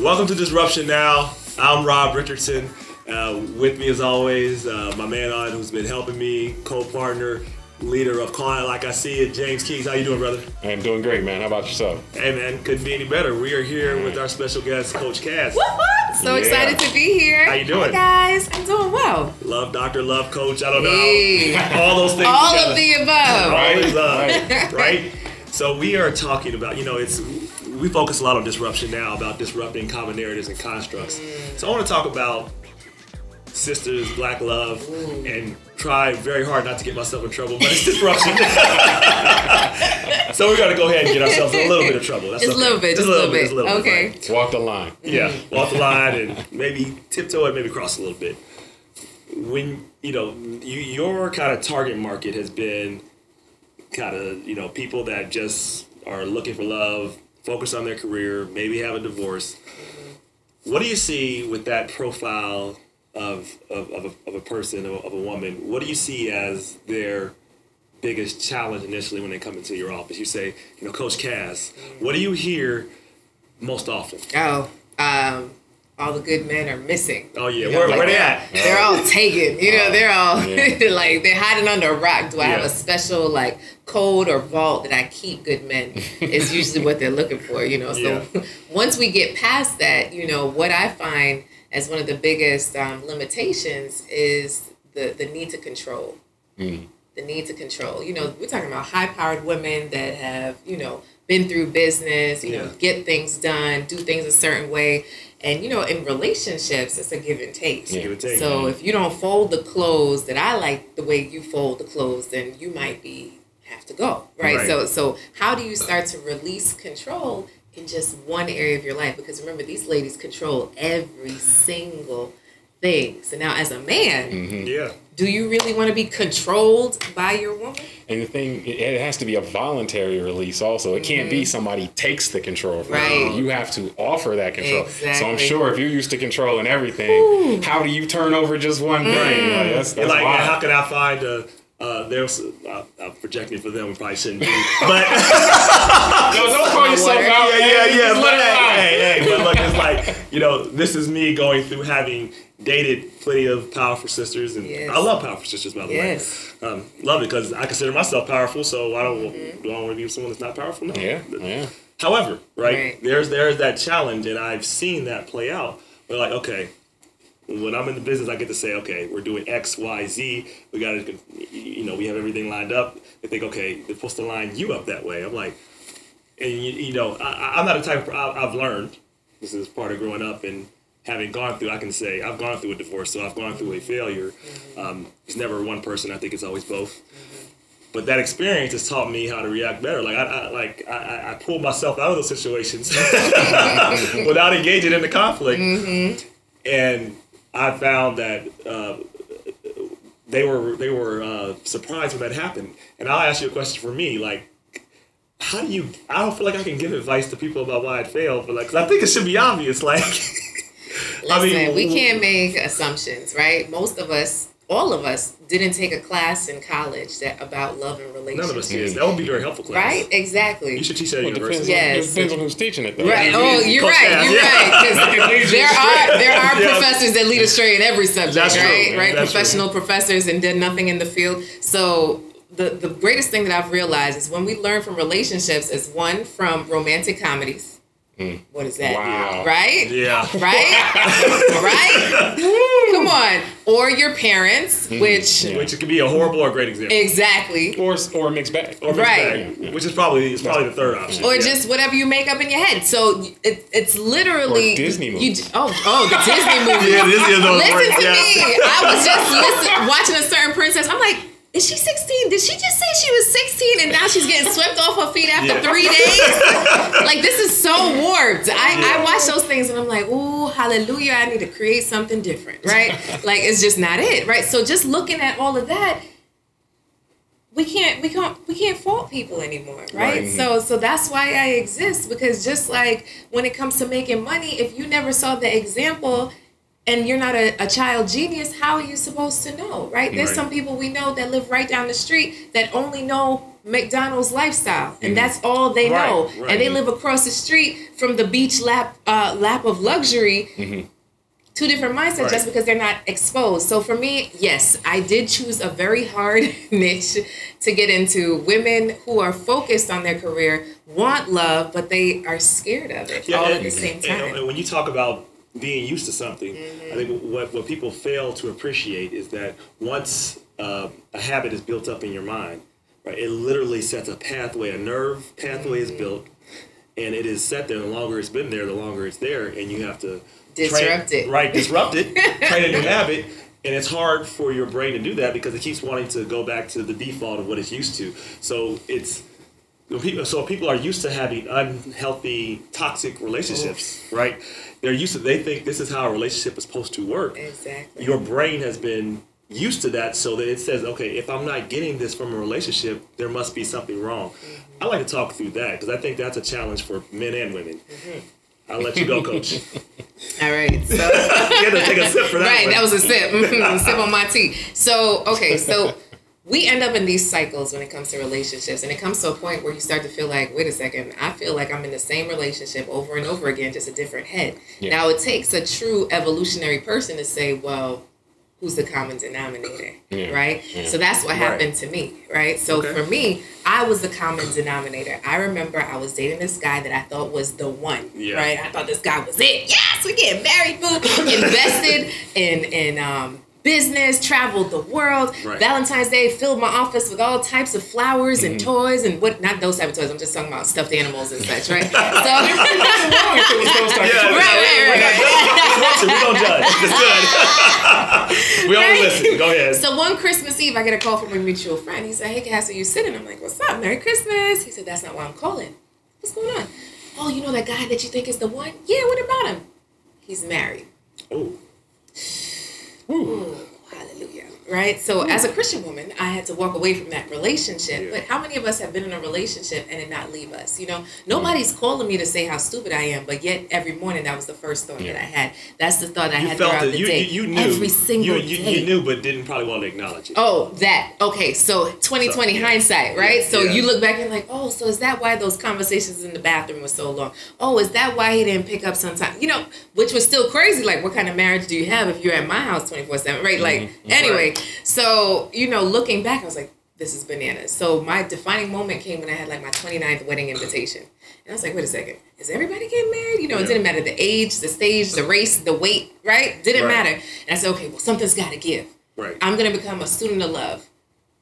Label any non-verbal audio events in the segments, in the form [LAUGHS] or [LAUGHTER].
Welcome to Disruption Now. I'm Rob Richardson. Uh, with me, as always, uh, my man on who's been helping me, co-partner, leader of Call It Like I See It, James Keys. How you doing, brother? I'm doing great, man. How about yourself? Hey, man, couldn't be any better. We are here with our special guest, Coach Cass. What, what? So Yeah. excited to be here. How you doing? Hi guys, I'm doing well. Love Doctor, love Coach. I don't know Hey. how- all those things. All together. of the above. Always love, Right. right? So we are talking about, you know, it's we focus a lot on disruption now, about disrupting common narratives and constructs. So I want to talk about sisters, black love, and try very hard not to get myself in trouble, but it's disruption. [LAUGHS] so we're gonna go ahead and get ourselves in a little bit of trouble. That's Just a okay. little bit, just a little bit. just a little Okay. right? Walk the line. Yeah, walk the line and maybe tiptoe it, maybe cross a little bit. When you know you, your kind of target market has been kind of you know people that just are looking for love, focus on their career, maybe have a divorce. What do you see with that profile of of, of, a, of a person of a, of a woman? What do you see as their biggest challenge initially when they come into your office? You say, you know, Coach Cass. What do you hear most often? Oh, um, all the good men are missing. Oh yeah, You know, where, like where they at? They're all taken. You know, they're all Yeah. [LAUGHS] like they're hiding under a rock. Do I have a special like code or vault that I keep good men? Is [LAUGHS] usually what they're looking for. You know, so [LAUGHS] once we get past that, you know, what I find as one of the biggest um, limitations is the the need to control. the need to control. You know, we're talking about high powered women that have, you know, been through business, you know, get things done, do things a certain way. And, you know, in relationships, it's a give and take. Yeah. Give and take. So if you don't fold the clothes that I like the way you fold the clothes, then you might be have to go. Right. Right. So so how do you start to release control in just one area of your life? Because remember these ladies control every single thing. So now as a man, mm-hmm. Yeah. Do you really want to be controlled by your woman? And the thing, it- it has to be a voluntary release also. It can't be somebody takes the control from Right. you. You have to offer that control. So I'm sure if you're used to controlling everything, how do you turn over just one thing? Like, that's, that's like, how can I find a? Uh, there's, uh, I'm projecting for them. We probably shouldn't [LAUGHS] do, but [LAUGHS] No, don't call yourself out. yeah, yeah, yeah. Just But let it ride. hey, hey, hey, but look, it's like you know, this is me going through having dated plenty of powerful sisters, and Yes. I love powerful sisters, by the Yes. way. Um, love it because I consider myself powerful, so I don't do I want to be with someone that's not powerful? No. Yeah, yeah. However, right, Right. there's there's that challenge, and I've seen that play out. We're like, okay, when I'm in the business, I get to say, okay, we're doing X, Y, Z. We got to, you know, we have everything lined up. They think, okay, they're supposed to line you up that way. I'm like, and you, you know, I, I- I'm not a type. Of, I, I've learned. This is part of growing up and having gone through. I can say I've gone through a divorce, so I've gone through a failure. Um, it's never one person. I think it's always both. But that experience has taught me how to react better. Like I, I like I, I- I pulled myself out of those situations [LAUGHS] without engaging in the conflict, and I found that uh, they were they were uh, surprised when that happened. And I'll ask you a question for me, like. How do you? I don't feel like I can give advice to people about why it failed, but like, 'cause I think it should be obvious. Like, [LAUGHS] Listen, I mean, we can't make assumptions, right? Most of us, all of us, didn't take a class in college that about love and relationships. none of us did. That would be very helpful. Class. Right? Exactly. You should teach that at Well, it depends, university. on, Yes. it depends on who's teaching it, though. Right. Yeah, Oh, you're Coach right. You're yeah. right. 'cause there are there are Yeah. professors that lead astray in every subject, That's true. right? Right. That's Professional professors and did nothing in the field. So the the greatest thing that I've realized is when we learn from relationships is one from romantic comedies. What is that? Wow. Right? Yeah. [LAUGHS] Right? right? Come on. Or your parents, mm-hmm. which Yeah. Which could be a horrible or great example. exactly. Or, or a mixed bag. Or mixed Right. bag, Which is probably is probably the third option. or Yeah. just whatever you make up in your head. So it, it's literally Or Disney You, oh, oh, the Disney [LAUGHS] movie. Yeah, this is Listen words, to yeah. me. I was just listen, watching a certain princess. I'm like, is she 16? Did she just say she was 16 and now she's getting swept off her feet after Yeah. three days? [LAUGHS] like this is so warped. I, Yeah. I watch those things and I'm like, ooh, hallelujah, I need to create something different, right? [LAUGHS] like it's just not it, right? So just looking at all of that, we can't we can't we can't fault people anymore right, Right. so so that's why i exist because just like when it comes to making money if you never saw the example and you're not a, a child genius how are you supposed to know right there's Right. some people we know that live right down the street that only know McDonald's lifestyle, and that's all they Mm-hmm. Right, know. right. And they live across the street from the beach lap uh, lap of luxury. Two different mindsets Mm-hmm. Right. just because they're not exposed. So for me, yes, I did choose a very hard [LAUGHS] niche to get into. Women who are focused on their career want love, but they are scared of it all and, at the same and- time. And, when you talk about being used to something, Mm-hmm. I think what, what people fail to appreciate is that once uh, a habit is built up in your mind, right, it literally sets a pathway, a nerve pathway Mm-hmm. is built, and it is set there. The longer it's been there, the longer it's there, and you have to Disrupt train- it. Right, disrupt it, train a new [LAUGHS] habit. And it's hard for your brain to do that because it keeps wanting to go back to the default of what it's used to. So it's so people are used to having unhealthy, toxic relationships, right? They're used to. They think this is how a relationship is supposed to work. exactly. Your brain has been used to that, so that it says, okay, if I'm not getting this from a relationship, there must be something wrong. I like to talk through that because I think that's a challenge for men and women. I'll let you go, [LAUGHS] Coach. all right. So [LAUGHS] had to take a sip for that. right, one. that was a sip. Mhm, sip on my tea. So, okay, so [LAUGHS] we end up in these cycles when it comes to relationships, and it comes to a point where you start to feel like, wait a second, I feel like I'm in the same relationship over and over again, just a different head. Yeah. Now, it takes a true evolutionary person to say, well, who's the common denominator, Yeah. right? Yeah. So that's what Right. happened to me, right? So Okay. for me, I was the common denominator. I remember I was dating this guy that I thought was the one, Yeah. right? I thought this guy was it. Yes, we get married, boo. [LAUGHS] Invested in in um, business, traveled the world. Right. Valentine's Day filled my office with all types of flowers and Mm-hmm. toys and what? Not those type of toys. I'm just talking about stuffed animals and such, right? [LAUGHS] So. Yeah, Right, right, right, right. we don't judge. It's good. [LAUGHS] we only Right? listen. Go ahead. So one Christmas Eve, I get a call from a mutual friend. He said, "Hey, Cass, are you sitting?" I'm like, "What's up? Merry Christmas." He said, "That's not why I'm calling. What's going on?" Oh, you know that guy that you think is the one? Yeah. What about him? He's married. oh, Hallelujah. Right? So, as a Christian woman, I had to walk away from that relationship. Yeah. But how many of us have been in a relationship and it not leave us? You know, nobody's calling me to say how stupid I am, but yet every morning that was the first thought Yeah. that I had. That's the thought I you had felt throughout it. the You, day. you, you knew. Every single you, you, day. you knew, but didn't probably want to acknowledge it. Oh, that. Okay, so 2020 So, yeah. hindsight, right? So you look back and like, oh, so is that why those conversations in the bathroom were so long? Oh, is that why he didn't pick up sometime? You know, which was still crazy. Like, what kind of marriage do you have if you're at my house 24 7, right? Like, Mm-hmm. anyway, so, you know, looking back, I was like, this is bananas. So my defining moment came when I had like my 29th wedding invitation. And I was like, wait a second, is everybody getting married? You know, it didn't matter the age, the stage, the race, the weight, right? Didn't Right. matter. And I said, okay, well, something's got to give. Right. I'm gonna become a student of love.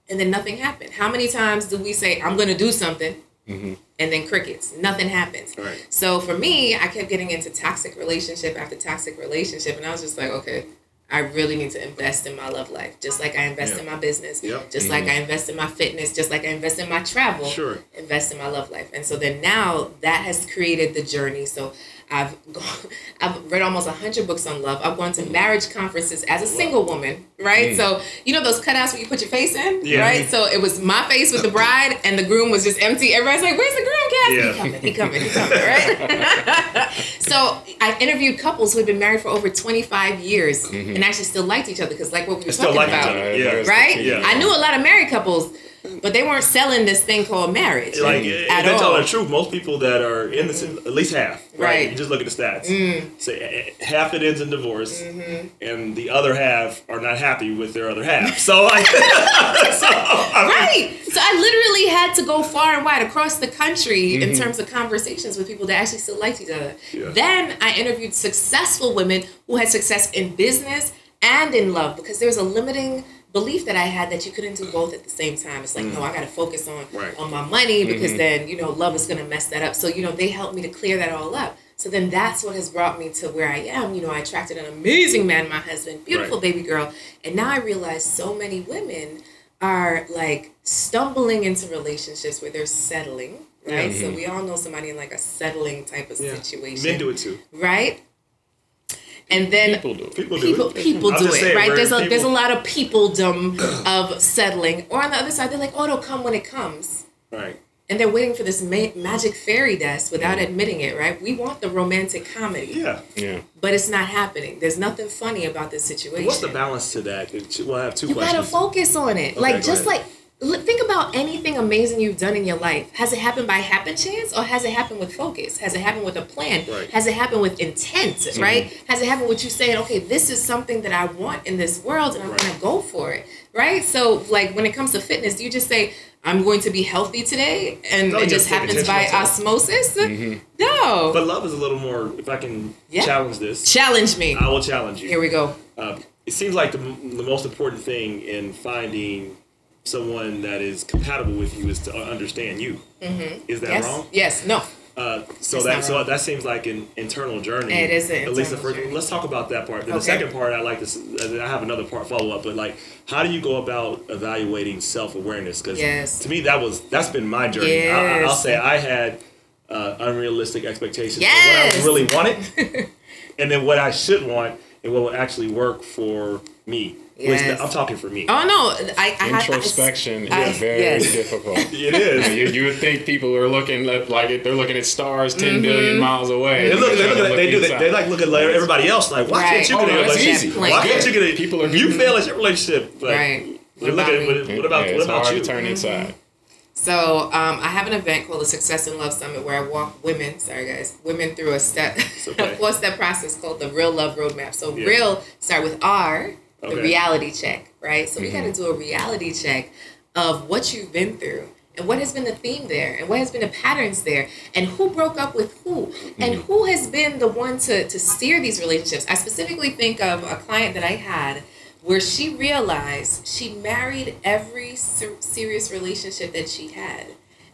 And then nothing happened. How many times do we say, I'm gonna do something? Mm-hmm. And then crickets. Nothing happens. Right. So for me, I kept getting into toxic relationship after toxic relationship. And I was just like, okay, I really need to invest in my love life. Just like I invest Yeah. in my business. Yep. Just mm-hmm. like I invest in my fitness. Just like I invest in my travel. Sure. Invest in my love life. And so then now that has created the journey. So I've gone, [LAUGHS] I've read almost hundred books on love. I've gone to marriage conferences as a single woman, right? So you know those cutouts where you put your face in, Yeah. right? So it was my face with the bride, and the groom was just empty. Everybody's like, "Where's the groom, Cass? Yeah. He coming, he coming, he coming, right?" [LAUGHS] so I interviewed couples who had been married for over twenty five years and actually still liked each other because, like what we were Still talking about. Yeah. right? Yeah. I knew a lot of married couples, but they weren't selling this thing called marriage Like, at if they tell all. the truth, most people that are in this, at least half, right? Right. Mm. You just look at the stats. Say eh, half it ends in divorce, Mm-hmm. and the other half are not happy with their other half. So, like, [LAUGHS] so, I mean, Right. So I literally had to go far and wide across the country in Mm-hmm. terms of conversations with people that actually still liked each other. Yeah. Then I interviewed successful women who had success in business and in love because there was a limiting belief that I had that you couldn't do both at the same time. It's like, no, I got to focus on Mm. Right. on my money because then, you know, love is going to mess that up. So, you know, they helped me to clear that all up. So then that's what has brought me to where I am. You know, I attracted an amazing man, my husband, beautiful Right. baby girl. And now I realize so many women are like stumbling into relationships where they're settling, right? So we all know somebody in like a settling type of yeah. situation, Men do it too. right? And then People do. People do people it. people do it, right? There's a people- there's a lot of peopledom of settling, or on the other side, they're like, oh, it'll come when it comes. Right. And they're waiting for this ma- magic fairy dust without mm. admitting it, right? We want the romantic comedy, Yeah. Yeah. but it's not happening. There's nothing funny about this situation. What's the balance to that? We'll have two You gotta focus on it. Okay, like just ahead. like L- Think about anything amazing you've done in your life. Has it happened by happen chance or has it happened with focus? Has it happened with a plan? Right. Has it happened with intent, right? Has it happened with you saying, okay, this is something that I want in this world and I'm Right. going to go for it, right? So, like, when it comes to fitness, you just say, I'm going to be healthy today and No, it just have to take happens by osmosis? Mm-hmm. No. But love is a little more. If I can Yeah. challenge this, Challenge me. I will challenge you. Here we go. Uh, it seems like the, the most important thing in finding someone that is compatible with you is to understand you. Mm-hmm. Is that yes. wrong? Yes. No. Uh, so It's that so that seems like an internal journey. It is At least the first. journey. Let's talk about that part. Then the second part, I like this. I have another part follow up, but like, how do you go about evaluating self awareness? Because Yes. to me, that was that's been my journey. I, I- I'll say I had uh, unrealistic expectations Yes. for what I really wanted, [LAUGHS] and then what I should want, and what would actually work for me. Which Yes. I'm talking for me. Oh no, I, I had- I- Introspection I- very yes. difficult. [LAUGHS] It is. you, you would think people are looking at, like it- they're looking at stars 10 billion Mm-hmm. miles away. They look. They look. At, to they do. They, they like look at like everybody else. Like, why Right. can't you Oh, get no, a that's relationship? easy. Why Like, can't you get a? people are you giving- fail at your relationship. But Right. What, What look about at, me? what, what about Yeah, what it's about hard you? to turn inside. So um, I have an event called the Success and Love Summit where I walk women, sorry guys, women through a step, okay. [LAUGHS] a four step process called the Real Love Roadmap. So Yeah. real start with R, the Okay. reality check, right? So we got to do a reality check of what you've been through and what has been the theme there and what has been the patterns there and who broke up with who and who has been the one to, to steer these relationships. I specifically think of a client that I had where she realized she married every ser- serious relationship that she had.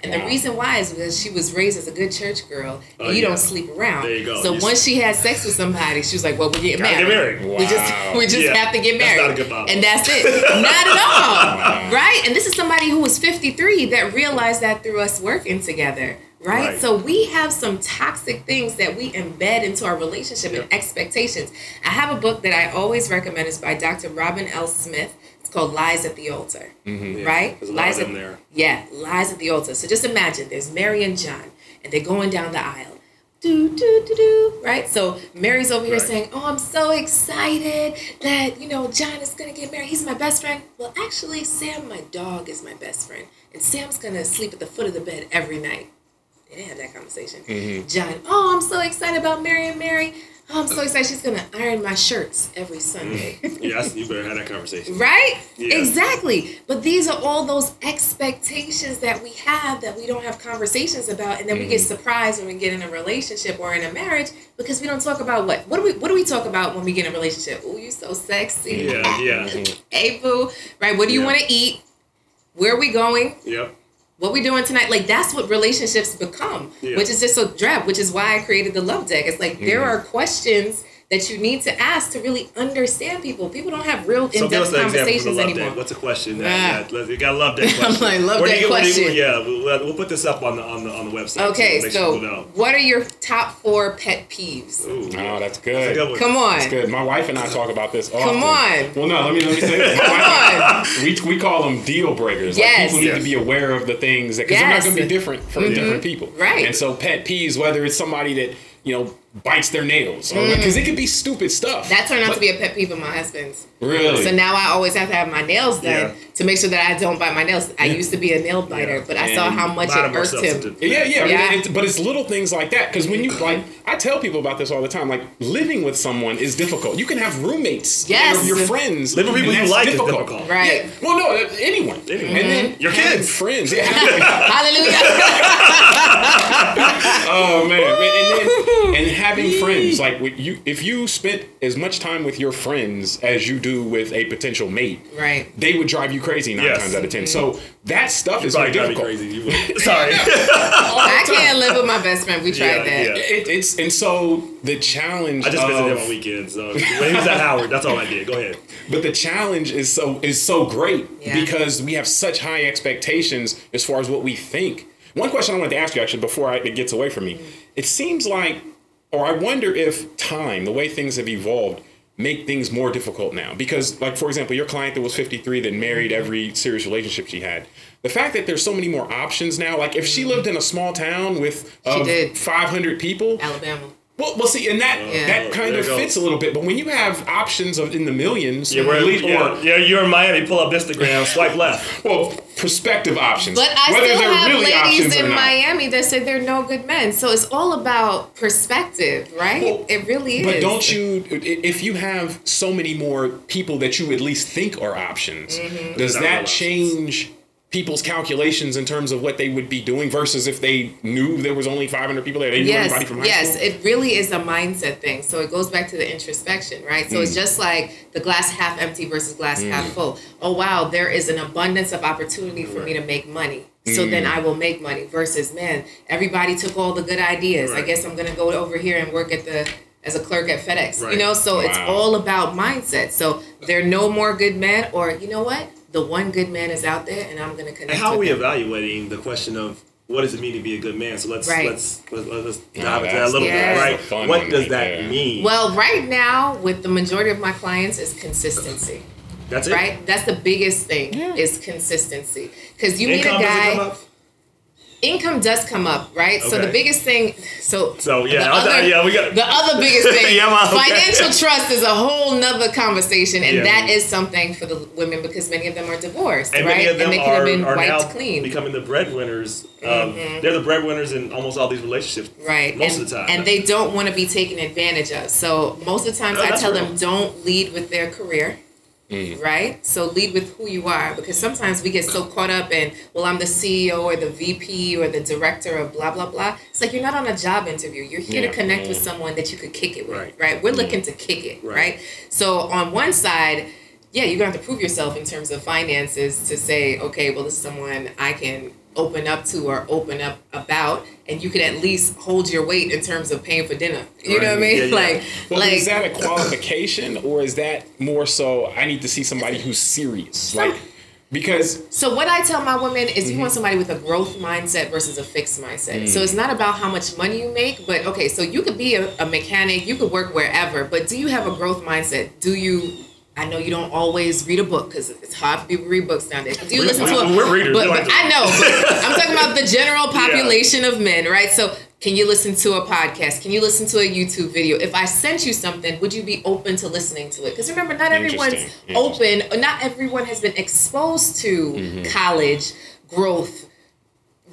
And the reason why is because she was raised as a good church girl, and Oh, you yeah. don't sleep around. There you go. So You once she had sex with somebody, she was like, "Well, we're getting married. get married. We just [LAUGHS] we just Yeah. have to get That's married, not a good model. and that's it. [LAUGHS] not at all, right? And this is somebody who was fifty three that realized that through us working together. Right? Right. So we have some toxic things that we embed into our relationship and expectations. I have a book that I always recommend. It's by Dr. Robin L. Smith. It's called Lies at the Altar. Mm-hmm. Yeah, Right? There's a lot Lies of at them there. yeah, lies at the altar. So just imagine there's Mary and John, and they're going down the aisle. Do, do, do, do, right? So Mary's over here Right. saying, Oh, I'm so excited that, you know, John is going to get married. He's my best friend. Well, actually, Sam, my dog, is my best friend. And Sam's going to sleep at the foot of the bed every night. They didn't have that conversation. Mm-hmm. John, oh, I'm so excited about Mary and Mary. Oh, I'm so uh-huh. excited she's going to iron my shirts every Sunday. Mm-hmm. [LAUGHS] Yeah, you better have that conversation. Right? Yeah. Exactly. But these are all those expectations that we have that we don't have conversations about, and then we get Mm-hmm. surprised when we get in a relationship or in a marriage because we don't talk about what what do we what do we talk about when we get in a relationship? Oh, you're so sexy. Yeah, yeah. [LAUGHS] Hey boo. Right? What do you Yeah. want to eat? Where are we going? Yep. What we doing tonight? Like that's what relationships become, Yeah. which is just so drab. Which is why I created the love deck. It's like there Mm-hmm. are questions that you need to ask to really understand people. People don't have real in depth an example for the conversations love anymore. deck. What's a question that, Ah. that let's- you got to love that [LAUGHS] question? like, love Where that you- where do you- question. yeah, we'll, we'll put this up on the on the on the website. Okay, make so sure what are your top four pet peeves? Ooh, Oh, that's that's a good. good one. Come on. That's good. My wife and I talk about this often. Come on. Well, no, let me let me say this. Come on. we, we call them deal breakers. Yes. Like people need Yes. to be aware of the things that because they're not going to be different for different people. Right. And so pet peeves, whether it's somebody that you know bites their nails, because it could be stupid stuff. Mm. That turned out But- to be a pet peeve of my husband's. Really. So now I always have to have my nails done Yeah. to make sure that I don't bite my nails. I used to be a nail biter, Yeah. but I saw how much it of irked him. Yeah, yeah, Yeah. But, it, but it's little things like that because when you [CLEARS THROAT] like, I tell people about this all the time. Like living with someone is difficult. You can have roommates, Yes. or your friends. Living with people you that's like is difficult. Right. Yeah. Well, no, uh, anyone. Anyone. And then Your having kids. friends. [LAUGHS] Yeah. Hallelujah. [LAUGHS] oh man, and then and having [LAUGHS] friends like you, if you spent as much time with your friends as you do with a potential mate, right. they would drive you crazy nine Yes. times out of ten. Mm-hmm. So that stuff You is very probably drive me difficult. crazy. You. [LAUGHS] Sorry. [LAUGHS] I can't live with my best friend. We tried Yeah, that. yeah. It, it's and so the challenge. I just visited of, him on weekends. So when he was at Howard, that's all I did. Go ahead. But the challenge is so is so great Yeah. because we have such high expectations as far as what we think. One question I wanted to ask you actually before I, it gets away from me. Mm-hmm. It seems like, or I wonder if time, the way things have evolved, make things more difficult now. Because, like for example, your client that was 53 that married every serious relationship she had. The fact that there's so many more options now, like if she lived in a small town with She uh, did. 500 people, Alabama. Well, well, see, and that Yeah. that kind of fits a little bit. But when you have options of in the millions, Yeah, we're, at least- yeah, or yeah, you're in Miami. Pull up Instagram, swipe left. [LAUGHS] well, prospective options. But I Whether still have really ladies in. Miami that say they're no good men. So it's all about perspective, right? Well, it really is. But don't you, if you have so many more people that you at least think are options, Mm-hmm. does that change? options. People's calculations in terms of what they would be doing versus if they knew there was only 500 people there? They knew Yes, everybody from high yes, school? it really is a mindset thing. So it goes back to the introspection, right? So Mm. it's just like the glass half empty versus glass half full. Oh wow, there is an abundance of opportunity for me to make money. So Mm. then I will make money. Versus, man, everybody took all the good ideas. I guess I'm gonna go over here and work at the as a clerk at FedEx. You know, so it's all about mindset. So there are no more good men, or you know what? The one good man is out there, and I'm gonna connect. And how are we him. evaluating the question of what does it mean to be a good man? So let's Right. let's let's, let's Oh, dive into that a little that's bit, right? What does right that there. mean? Well, right now, with the majority of my clients, is consistency. that's it. right? That's the biggest thing Yeah. is consistency. Because you Income meet a guy, come up? Income does come up, right? So the biggest thing, so So yeah, other, yeah, we got the other biggest [LAUGHS] thing, Yeah, okay. financial trust is a whole nother conversation, and Yeah. that is something for the women because many of them are divorced, and right? many of them and they could are, have been wiped clean. becoming the breadwinners. Um, They're the breadwinners in almost all these relationships. Right. Most and, of the time. And they don't want to be taken advantage of. So most of the times No, I tell real. them don't lead with their career. Mm. Right? So lead with who you are because sometimes we get so caught up in, well, I'm the CEO or the VP or the director of blah, blah, blah. It's like you're not on a job interview. You're here Yeah. to connect with mm. someone that you could kick it with. Right. Right? We're mm. looking to kick it. Right. Right. So on one side, yeah, you're going to have to prove yourself in terms of finances to say, okay, well, this is someone I can open up to or open up about, and you can at least hold your weight in terms of paying for dinner. You know what I mean? Yeah, yeah. Like, Well, like is that a qualification or is that more so I need to see somebody who's serious? Like, because So what I tell my women is Mm-hmm. you want somebody with a growth mindset versus a fixed mindset. Mm. So it's not about how much money you make, but okay, so you could be a, a mechanic, you could work wherever, but do you have a growth mindset? Do you I know you don't always read a book because it's hard for people to read books nowadays. Do you We're- listen to a we're readers. But, like I know, but [LAUGHS] I'm talking about the general population of men, right? So can you listen to a podcast? Can you listen to a YouTube video? If I sent you something, would you be open to listening to it? Because remember, not everyone's open. Not everyone has been exposed to Mm-hmm. college growth,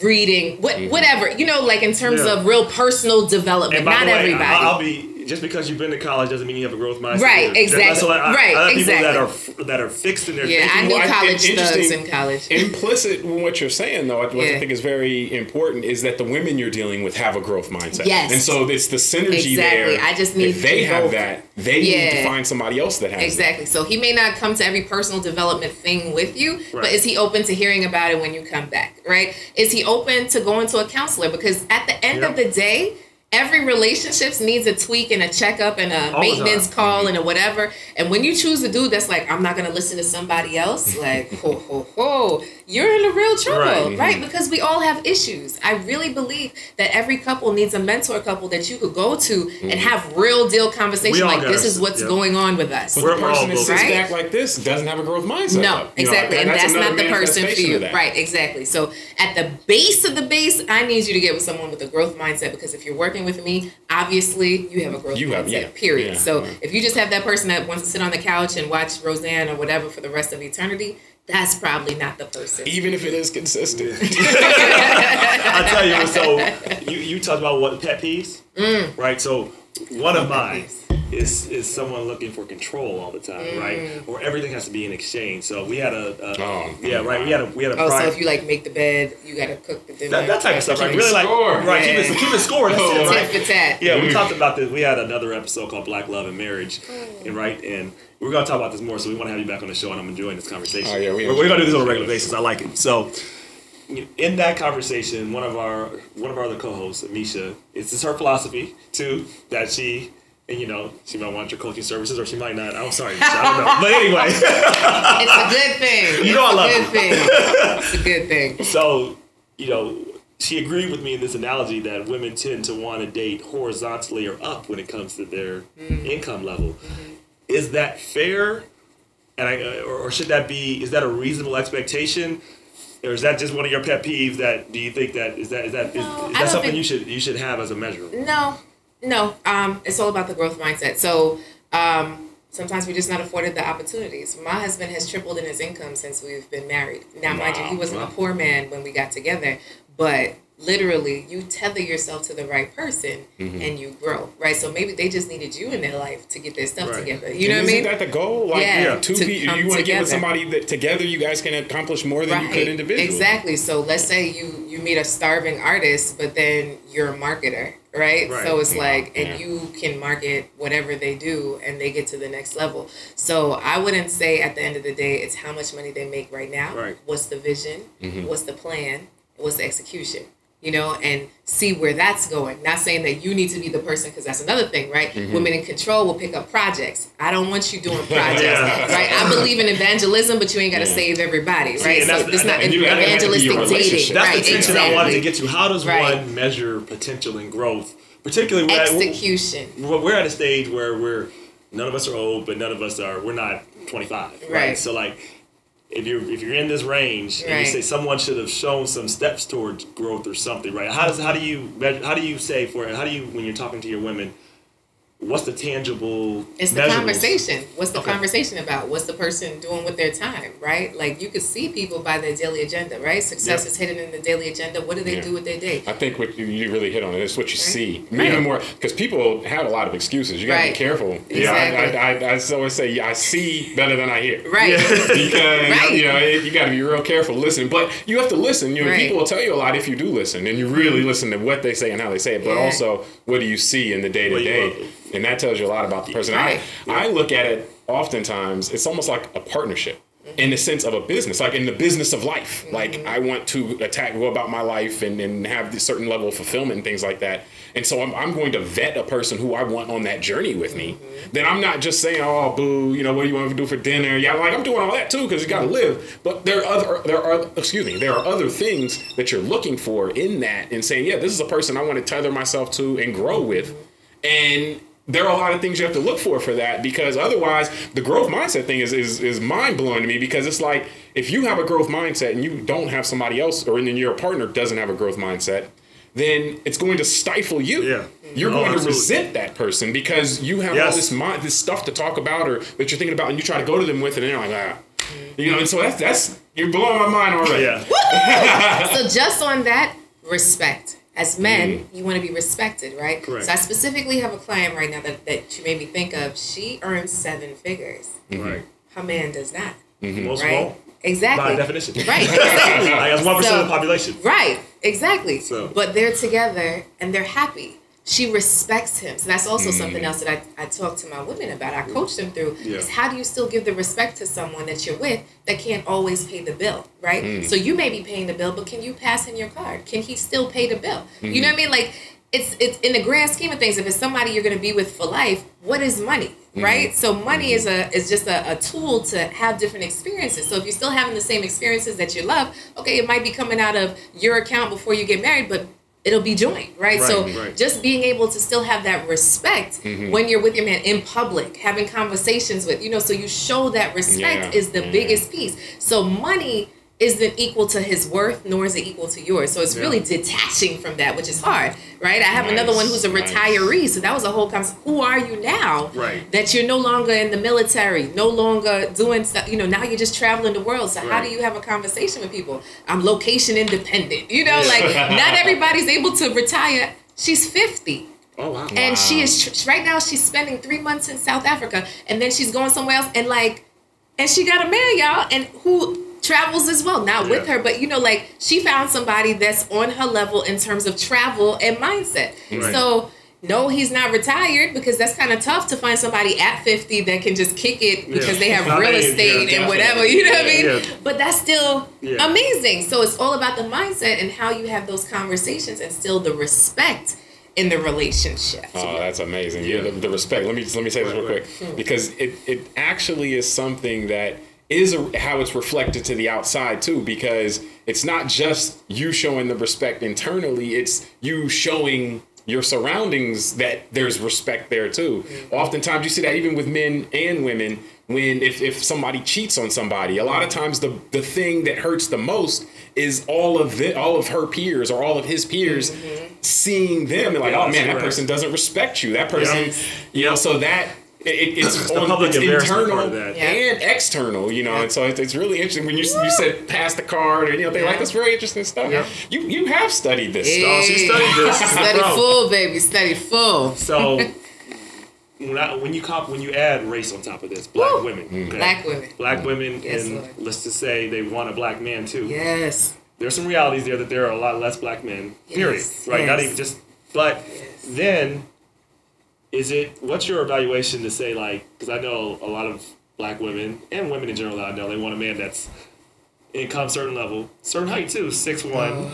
reading, what, whatever. You know, like in terms Mm-hmm. Yeah. of real personal development. Not way, everybody. I'll be just because you've been to college doesn't mean you have a growth mindset. Right, exactly. So I, Right, I, I have people that are exactly. that are fixed in their yeah, I thinking. knew Well, I- college interesting- thugs in college. implicit in what you're saying, though, what I think is very important is that the women you're dealing with have a growth mindset. Yes. And so it's the synergy Exactly. there. I just need if they have that, they need to find somebody else that has Exactly. So he may not come to every personal development thing with you, but is he open to hearing about it when you come back? Right? Is he open to going to a counselor? Because at the end of the day, every relationship needs a tweak and a checkup and a All maintenance call and a whatever. And when you choose a dude that's like, I'm not gonna listen to somebody else, like, [LAUGHS] ho ho ho, you're in a real trouble, Right. right? Because we all have issues. I really believe that every couple needs a mentor couple that you could go to and have real deal conversation like this is what's yeah. going on with us. But We're- the we're person that built- sits Right? back like this doesn't have a growth mindset. No, though. You know, exactly, and that's, another not the person for you, right? Exactly. So at the base of the base, I need you to get with someone with a growth mindset because if you're working with me, obviously you have a growth You mindset. have- yeah, period. yeah, so yeah. if you just have that person that wants to sit on the couch and watch Roseanne or whatever for the rest of eternity, that's probably not the person. Even if it is consistent. [LAUGHS] I tell you, so you, you talked about what pet peeves, Mm. right? So one of mine is is someone looking for control all the time, Mm. right? Or everything has to be in exchange. So we had a, a Oh, yeah, right. We had a we had a Oh, so if you like make the bed, you gotta cook the dinner. that, that type of stuff, right? Keeping Really like score. right, Yeah. keeping keeping score. That's Oh, it, Tit right? for tat. Yeah, we talked about this. We had another episode called Black Love and Marriage, Mm. and right, and we're gonna talk about this more. So we want to have you back on the show, and I'm enjoying this conversation. Oh, yeah, we we're, we're gonna do this on a regular basis. I like it. So in that conversation, one of our one of our other co-hosts, Misha, it's just her philosophy too that she. And you know, she might want your coaching services, or she might not. I'm sorry, I don't know. But anyway, [LAUGHS] It's a good thing. [LAUGHS] You know I love it's a you. good thing. [LAUGHS] It's a good thing. so you know, she agreed with me in this analogy that women tend to want to date horizontally or up when it comes to their mm-hmm. income level. Mm-hmm. Is that fair? And I, or, or should that be? Is that a reasonable expectation? Or is that just one of your pet peeves? That do you think that is that is that is, No, is that something you should you should have as a measure? No, No, um, it's all about the growth mindset. So um, sometimes we're just not afforded the opportunities. My husband has tripled in his income since we've been married. Now, mind you, he wasn't a poor man when we got together, but literally you tether yourself to the right person Mm-hmm. and you grow right so maybe they just needed you in their life to get their stuff Right. together you know what i mean Isn't that the goal? Like, Yeah, yeah, two to people. come You want to get with somebody that together you guys can accomplish more than you could individually. Exactly. So let's say you you meet a starving artist, but then you're a marketer, right? Right. So it's like, and Yeah. you can market whatever they do, and they get to the next level. So I wouldn't say at the end of the day, it's how much money they make right now. Right. What's the vision? Mm-hmm. What's the plan? What's the execution? You know, and see where that's going. Not saying that you need to be the person, because that's another thing, right? Mm-hmm. Women in control will pick up projects. I don't want you doing [LAUGHS] projects, Yeah. right? I believe in evangelism, but you ain't got to Yeah. save everybody, right? and so it's not and you- evangelistic dating. That's right? the tension exactly. I wanted to get to. How does Right. one measure potential and growth? Particularly at, Execution, we're, we're at a stage where we're none of us are old, but none of us are we're not 25, right? Right. So like if you're if you're in this range and you say someone should have shown some steps towards growth or something, right? How does how do you measure, how do you say for it? How do you when you're talking to your women? What's the tangible? It's the measurables? conversation. What's the Okay. conversation about? What's the person doing with their time, right? Like you could see people by their daily agenda, right? Success Yeah. is hidden in the daily agenda. What do they Yeah. do with their day? I think what you, you really hit on it is what you see. Right. Even more because people have a lot of excuses. You got to Right. be careful. Exactly. Yeah, I, I, I, I always say I see better than I hear. Right. [LAUGHS] because Right. you know it, you got to be real careful listening. But you have to listen. You know, Right. people will tell you a lot if you do listen and you really listen to what they say and how they say it. But Yeah. also, what do you see in the day to day? And that tells you a lot about the person. Right. I I look at it oftentimes. It's almost like a partnership. In the sense of a business, like in the business of life, like mm-hmm. I want to attack, go about my life and, and have this certain level of fulfillment and things like that. And so I'm, I'm going to vet a person who I want on that journey with me. Mm-hmm. Then I'm not just saying, oh, boo, you know, what do you want to do for dinner? Yeah, like I'm doing all that too because you got to live. But there are other, there are, excuse me, there are other things that you're looking for in that and saying, yeah, this is a person I want to tether myself to and grow with. Mm-hmm. And there are a lot of things you have to look for for that because otherwise the growth mindset thing is is, is mind blowing to me because it's like if you have a growth mindset and you don't have somebody else or then your partner doesn't have a growth mindset then it's going to stifle you Yeah. you're Oh, going to resent that person because you have all this mind this stuff to talk about or that you're thinking about and you try to go to them with it and they're like ah you know and so that's that's you're blowing my mind already Yeah. [LAUGHS] so just on that, respect. As men, mm-hmm. you want to be respected, right? Correct. So I specifically have a client right now that, that you made me think of. She earns seven figures. Mm-hmm. Right. Her man does not. Mm-hmm. Most Right? won't. Exactly. By definition. Right. [LAUGHS] Exactly. Like that's one percent So- of the population. Right, exactly. So- But they're together and they're happy. She respects him. So that's also something mm-hmm. else that I, I talk to my women about. I coach them through Yeah. is how do you still give the respect to someone that you're with that can't always pay the bill, right? Mm. So you may be paying the bill, but can you pass him your card? Can he still pay the bill? You mm-hmm. know what I mean? Like it's it's in the grand scheme of things, if it's somebody you're gonna be with for life, what is money? Mm-hmm. Right? So money is a is just a, a tool to have different experiences. So if you're still having the same experiences that you love, okay, it might be coming out of your account before you get married, but it'll be joint, right? so Right, right. just being able to still have that respect mm-hmm. when you're with your man in public, having conversations with, you know, so you show that respect Yeah, is the yeah. biggest piece. So money isn't equal to his worth, nor is it equal to yours. So it's Yeah. really detaching from that, which is hard, right? I have another one who's a Nice, nice. retiree, so that was a whole concept. Who are you now? Right. That you're no longer in the military, no longer doing stuff. You know, now you're just traveling the world. So how do you have a conversation with people? I'm location independent. You know, like not everybody's able to retire. She's 50 Oh wow. and she is tr- right now she's spending three months in south africa and then she's going somewhere else and like and she got a man y'all and who travels as well not with her but you know like she found somebody that's on her level in terms of travel and mindset Right. so no he's not retired because that's kind of tough to find somebody at 50 that can just kick it because Yeah. they have real estate yeah, and whatever you know what i mean Yeah. but that's still Yeah. amazing so it's all about the mindset and how you have those conversations and still the respect in the relationship Oh, that's amazing. Yeah, the, the respect. Let me just let me say this real quick because it it actually is something that is a, how it's reflected to the outside too. Because it's not just you showing the respect internally; it's you showing your surroundings that there's respect there too. Mm-hmm. Oftentimes, you see that even with men and women. When if, if somebody cheats on somebody, a lot of times the the thing that hurts the most is all of the, all of her peers or all of his peers mm-hmm. seeing them and like, oh man, that person doesn't respect you. That person, Yeah. you know, so that. It, it's the on, public it's internal part of that. Yeah. and external, you know, and so it's, it's really interesting when you you said pass the card and you know they like this that's very interesting stuff. Yeah. You you have studied this stuff. Oh, she studied this. [LAUGHS] Study full, baby. Study full. So [LAUGHS] when I, when you comp when you add race on top of this, black Woo. women, okay? Black women. black mm. women, Yes, and Lord. let's just say they want a black man too. Yes. There's some realities there that there are a lot less black men. Period. Yes, Right? Not even just. But Yes. then, is it? What's your evaluation to say like? Because I know a lot of black women and women in general that I know they want a man that's income certain level, certain height too, six one.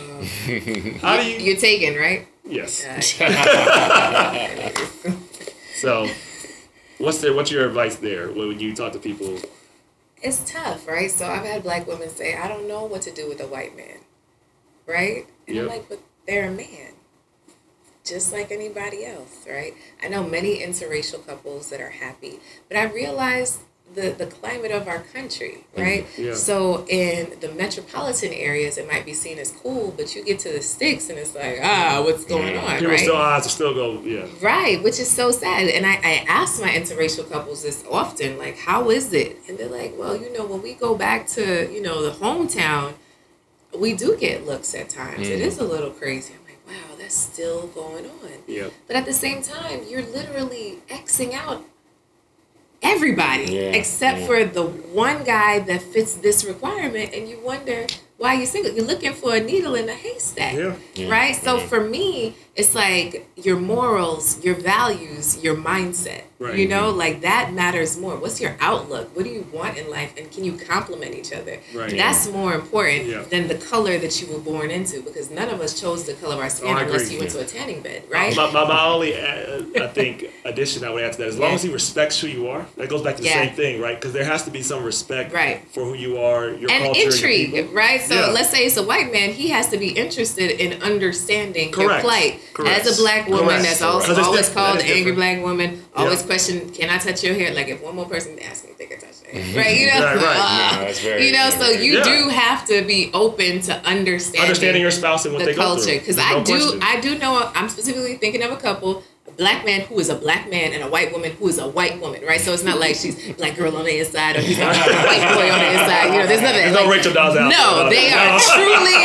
How do you? You're taken, right? Yes. Uh, [LAUGHS] So, what's the what's your advice there when you talk to people? it's tough, right? So I've had black women say, I don't know what to do with a white man, right? And Yep. I'm like, but they're a man, just like anybody else, right? I know many interracial couples that are happy, but I realize the, the climate of our country, mm-hmm. right? Yeah. So in the metropolitan areas, it might be seen as cool, but you get to the sticks and it's like, ah, what's going on, People right? still ah, eyes will still go, yeah. Right, which is so sad. And I, I ask my interracial couples this often, like, how is it? And they're like, well, you know, when we go back to, you know, the hometown, we do get looks at times. It mm. is a little crazy. I'm like, wow, that's still going on. Yeah. But at the same time, you're literally Xing out everybody Yeah, except yeah. for the one guy that fits this requirement. And you wonder why you're single. You're looking for a needle in a haystack Yeah. Yeah, right? So yeah. for me, it's like your morals, your values, your mindset. Right. You know, like that matters more. What's your outlook? What do you want in life? And can you complement each other? Right. That's more important Yeah. than the color that you were born into because none of us chose the color of our skin Oh, unless you went to a tanning bed, right? My, my, my only, uh, I think, addition I would add to that, as long Yeah. as he respects who you are, that goes back to the Yeah. same thing, right? Because there has to be some respect Right. for who you are, your and culture, your intrigue, people. right? So Yeah. let's say it's a white man, he has to be interested in understanding your plight. Correct. As a black woman, Correct. that's also Because always called that the is angry black woman. Always Yeah. question, can I touch your hair? Like if one more person asks me if they can touch their hair, mm-hmm. right? You know, Right, right. [LAUGHS] No, very- you know. So you Yeah. do have to be open to understanding, Understanding your spouse and what the they go culture. through. Because There's I do, question. I do know. I'm specifically thinking of a couple. Black man who is a black man and a white woman who is a white woman, right? So it's not like she's black girl on the inside or he's a white boy on the inside. You know, there's nothing. There's no Rachel Dolezal out no, they are truly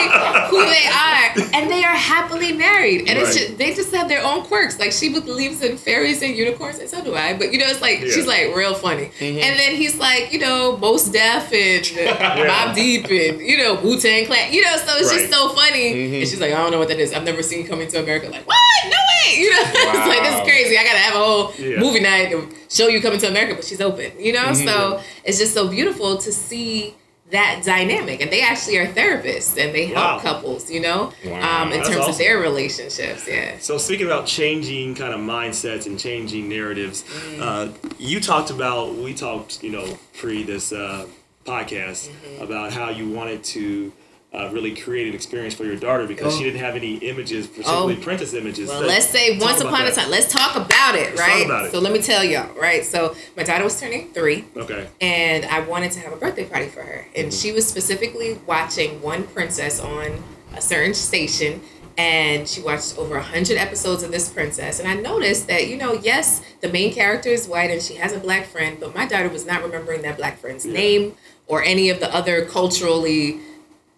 who they are, and they are happily married. And it's just they just have their own quirks. Like she believes in fairies and unicorns, and so do I. But you know, it's like Yeah. she's like real funny. Mm-hmm. And then he's like, you know, Mos Def and [LAUGHS] Mobb Deep and you know Wu Tang Clan. You know, so it's Right. just so funny. Mm-hmm. And she's like, I don't know what that is. I've never seen Coming to America. Like what? No way. You know, [LAUGHS] it's like this is crazy. I gotta have a whole Yeah. movie night and show you Coming to America, but she's open. You know, mm-hmm. so it's just so beautiful to see that dynamic and they actually are therapists and they help Wow. couples you know Wow. um, in That's terms awesome. of their relationships yeah So speaking about changing kind of mindsets and changing narratives, Mm. uh, you talked about we talked you know pre this uh, podcast Mm-hmm. about how you wanted to uh, really create an experience for your daughter because she Oh. didn't have any images, particularly Oh. princess images. well let's say once upon a time let's talk about it Let's talk right about it. so let me tell y'all right so my daughter was turning three Okay. and I wanted to have a birthday party for her. And she was specifically watching one princess on a certain station. And she watched over a hundred episodes of this princess. And I noticed that, you know, yes, the main character is white and she has a black friend, but my daughter was not remembering that black friend's Yeah. name or any of the other culturally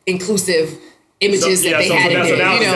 inclusive images so, that they so, had so in there. so